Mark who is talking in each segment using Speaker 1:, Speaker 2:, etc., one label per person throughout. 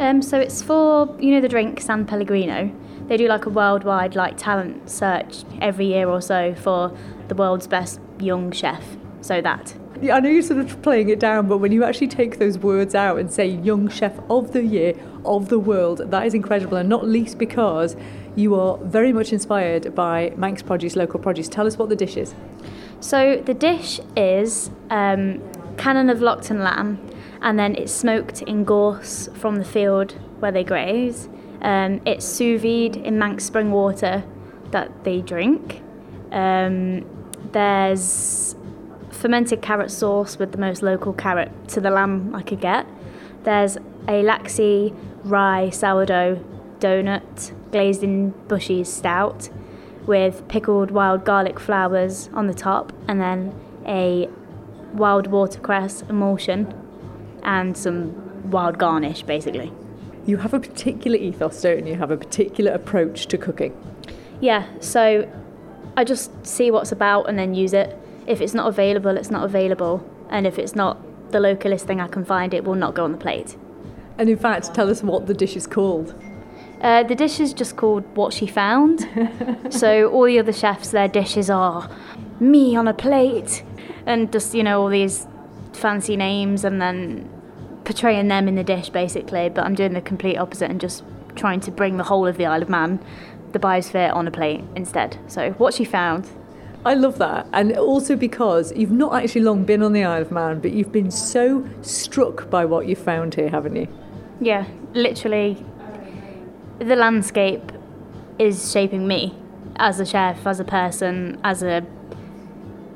Speaker 1: Um, so it's for you know the drink San Pellegrino. They do like a worldwide like talent search every year or so for the world's best young chef. So that.
Speaker 2: Yeah, I know you're sort of playing it down, but when you actually take those words out and say young chef of the year of the world, that is incredible, and not least because you are very much inspired by Manx Produce, local produce. Tell us what the dish is.
Speaker 1: So the dish is um, cannon of Lockton lamb, and then it's smoked in gorse from the field where they graze. Um, it's sous vide in Manx spring water that they drink. Um, there's fermented carrot sauce with the most local carrot to the lamb I could get. There's a Laxey rye sourdough donut glazed in Bushy's stout with pickled wild garlic flowers on the top and then a wild watercress emulsion and some wild garnish basically.
Speaker 2: You have a particular ethos, don't you? You have a particular approach to cooking.
Speaker 1: Yeah, so I just see what's about and then use it. If it's not available, it's not available. And if it's not the localist thing I can find, it will not go on the plate.
Speaker 2: And in fact, tell us what the dish is called.
Speaker 1: Uh, the dish is just called What She Found. so all the other chefs, their dishes are me on a plate, and just you know all these fancy names, and then portraying them in the dish basically. But I'm doing the complete opposite and just trying to bring the whole of the Isle of Man, the biosphere, on a plate instead. So What She Found.
Speaker 2: I love that. And also because you've not actually long been on the Isle of Man, but you've been so struck by what you found here, haven't you?
Speaker 1: Yeah, literally the landscape is shaping me as a chef, as a person, as a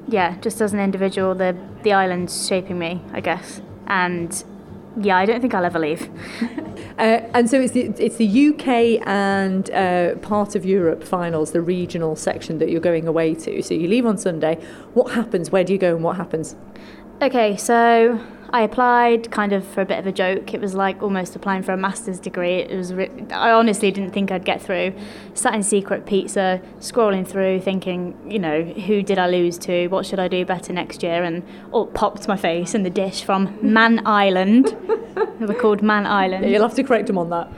Speaker 1: yeah, just as an individual. The the island's shaping me, I guess, and yeah, I don't think I'll ever leave.
Speaker 2: uh, and so it's the, it's the UK and uh, part of Europe finals, the regional section that you're going away to. So you leave on Sunday. What happens? Where do you go and what happens?
Speaker 1: Okay, so I applied kind of for a bit of a joke. It was like almost applying for a master's degree. It was re- I honestly didn't think I'd get through. Sat in secret pizza, scrolling through, thinking, you know, who did I lose to? What should I do better next year? And up popped my face in the dish from Man Island. they were called Man Island.
Speaker 2: Yeah, you'll have to correct them on that.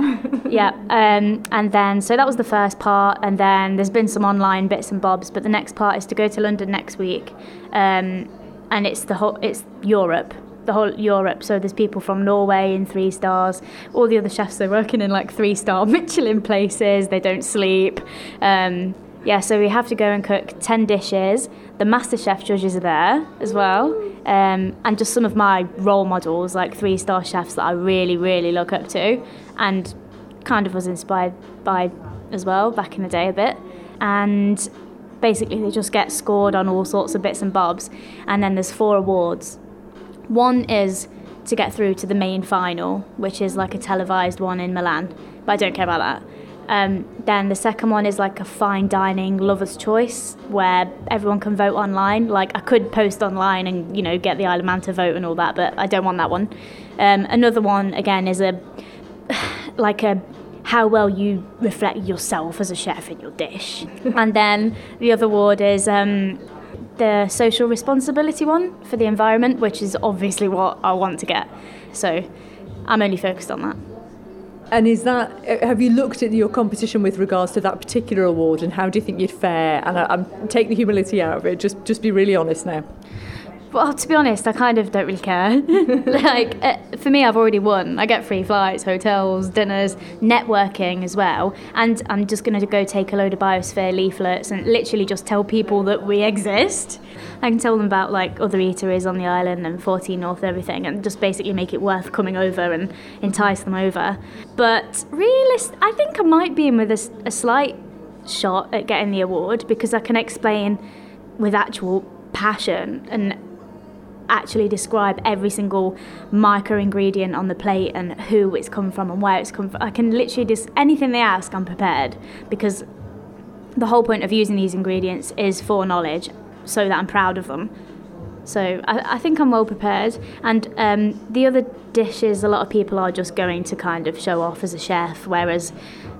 Speaker 1: yeah, um, and then so that was the first part, and then there's been some online bits and bobs. But the next part is to go to London next week, um, and it's the whole it's Europe the whole Europe. So there's people from Norway in three stars. All the other chefs are working in like three star Michelin places. They don't sleep. Um, yeah, so we have to go and cook 10 dishes. The master chef judges are there as well. Um, and just some of my role models, like three star chefs that I really, really look up to and kind of was inspired by as well back in the day a bit. And basically, they just get scored on all sorts of bits and bobs. And then there's four awards one is to get through to the main final, which is like a televised one in Milan, but I don't care about that. Um, then the second one is like a fine dining lover's choice where everyone can vote online. Like I could post online and you know get the Isle of Man to vote and all that, but I don't want that one. Um, another one again is a like a how well you reflect yourself as a chef in your dish. and then the other award is um, the social responsibility one for the environment, which is obviously what I want to get. So I'm only focused on that.
Speaker 2: And is that have you looked at your competition with regards to that particular award and how do you think you'd fare? And I, am take the humility out of it. Just just be really honest now.
Speaker 1: Well, to be honest, I kind of don't really care. like, uh, for me, I've already won. I get free flights, hotels, dinners, networking as well. And I'm just going to go take a load of biosphere leaflets and literally just tell people that we exist. I can tell them about like other eateries on the island and 14 North and everything, and just basically make it worth coming over and entice them over. But realist, I think I might be in with a, a slight shot at getting the award because I can explain with actual passion and actually describe every single micro ingredient on the plate and who it's come from and where it's come from. I can literally just anything they ask, I'm prepared because the whole point of using these ingredients is for knowledge, so that I'm proud of them. So I, I think I'm well prepared. And um, the other dishes, a lot of people are just going to kind of show off as a chef, whereas,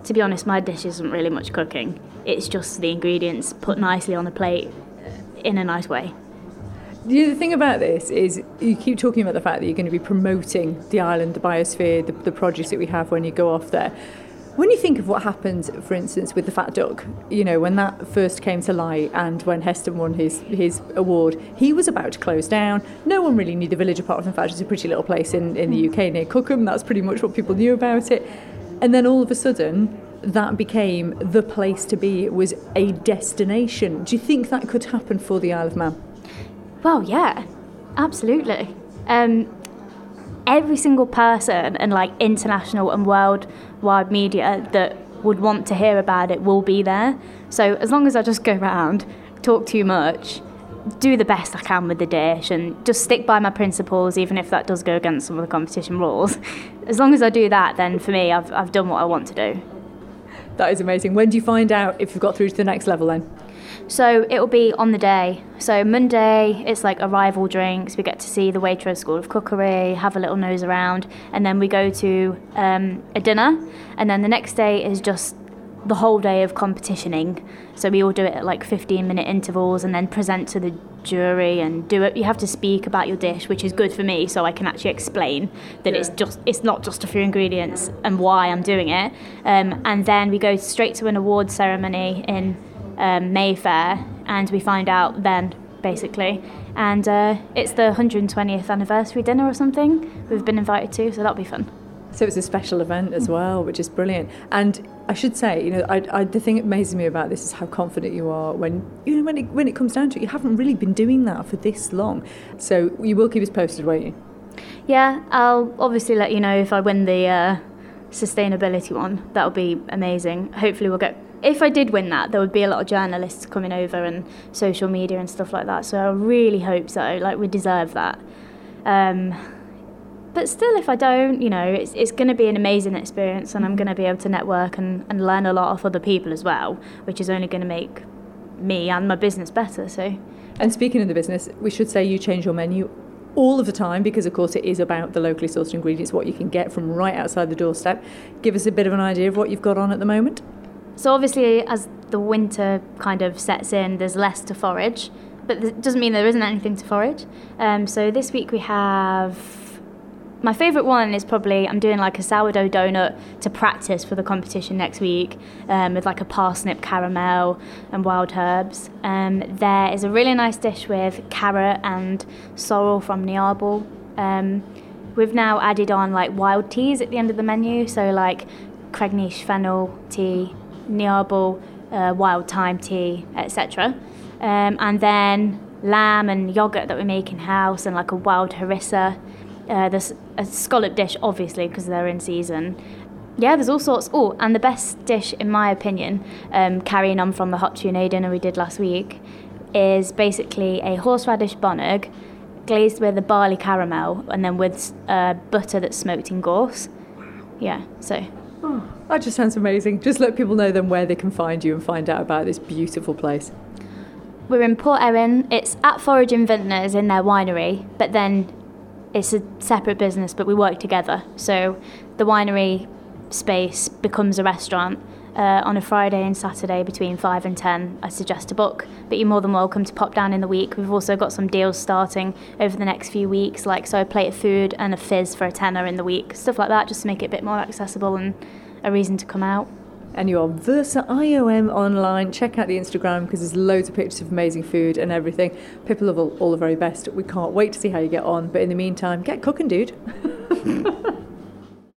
Speaker 1: to be honest, my dish isn't really much cooking. It's just the ingredients put nicely on the plate in a nice way
Speaker 2: The thing about this is you keep talking about the fact that you're going to be promoting the island, the biosphere, the, the produce that we have when you go off there. When you think of what happened, for instance, with the Fat Duck, you know, when that first came to light and when Heston won his, his award, he was about to close down. No one really knew the village apart from the fact it's a pretty little place in, in the hmm. UK near Cookham. That's pretty much what people knew about it. And then all of a sudden, that became the place to be. It was a destination. Do you think that could happen for the Isle of Man?
Speaker 1: Well, yeah, absolutely. Um, every single person and like international and worldwide media that would want to hear about it will be there. So as long as I just go around, talk too much, do the best I can with the dish, and just stick by my principles, even if that does go against some of the competition rules. As long as I do that, then for me, I've, I've done what I want to do.
Speaker 2: That is amazing. When do you find out if you've got through to the next level then?
Speaker 1: So it'll be on the day. So Monday, it's like arrival drinks. We get to see the Waitrose School of Cookery, have a little nose around, and then we go to um, a dinner. And then the next day is just the whole day of competitioning. So we all do it at like 15 minute intervals and then present to the jury and do it. You have to speak about your dish, which is good for me, so I can actually explain that yeah. it's just it's not just a few ingredients and why I'm doing it. Um, and then we go straight to an award ceremony in um, Mayfair, and we find out then basically. And uh, it's the 120th anniversary dinner or something we've been invited to, so that'll be fun.
Speaker 2: So it's a special event as well, which is brilliant. And I should say, you know, I, I, the thing that amazes me about this is how confident you are when you know when it when it comes down to it. You haven't really been doing that for this long, so you will keep us posted, won't you?
Speaker 1: Yeah, I'll obviously let you know if I win the uh, sustainability one. That'll be amazing. Hopefully, we'll get if I did win that, there would be a lot of journalists coming over and social media and stuff like that. So I really hope so. Like we deserve that. Um, but still, if I don't, you know, it's, it's going to be an amazing experience and I'm going to be able to network and, and learn a lot of other people as well, which is only going to make me and my business better. So.
Speaker 2: And speaking of the business, we should say you change your menu all of the time because of course it is about the locally sourced ingredients what you can get from right outside the doorstep give us a bit of an idea of what you've got on at the moment
Speaker 1: so obviously, as the winter kind of sets in, there's less to forage, but it doesn't mean there isn't anything to forage. Um, so this week we have. My favourite one is probably I'm doing like a sourdough donut to practice for the competition next week um, with like a parsnip caramel and wild herbs. Um, there is a really nice dish with carrot and sorrel from Niarbyl. Um, we've now added on like wild teas at the end of the menu, so like Cregneash fennel tea, Niarbyl, uh, wild thyme tea, etc. Um, and then lamb and yogurt that we make in house, and like a wild harissa. Uh, there's a scallop dish, obviously, because they're in season. Yeah, there's all sorts. Oh, and the best dish, in my opinion, um, carrying on from the Hop-tu-Naa dinner we did last week, is basically a horseradish bonnag glazed with a barley caramel and then with uh, butter that's smoked in gorse. Yeah, so
Speaker 2: Oh, that just sounds amazing. Just let people know then where they can find you and find out about this beautiful place.
Speaker 1: We're in Port Erin. It's at Foraging Vintners in their winery, but then it's a separate business, but we work together. So the winery space becomes a restaurant. Uh, on a Friday and Saturday between 5 and 10, I suggest a book. But you're more than welcome to pop down in the week. We've also got some deals starting over the next few weeks, like so a plate of food and a fizz for a tenner in the week, stuff like that, just to make it a bit more accessible and a reason to come out.
Speaker 2: And you're Versa IOM online. Check out the Instagram because there's loads of pictures of amazing food and everything. People love all, all the very best. We can't wait to see how you get on. But in the meantime, get cooking, dude.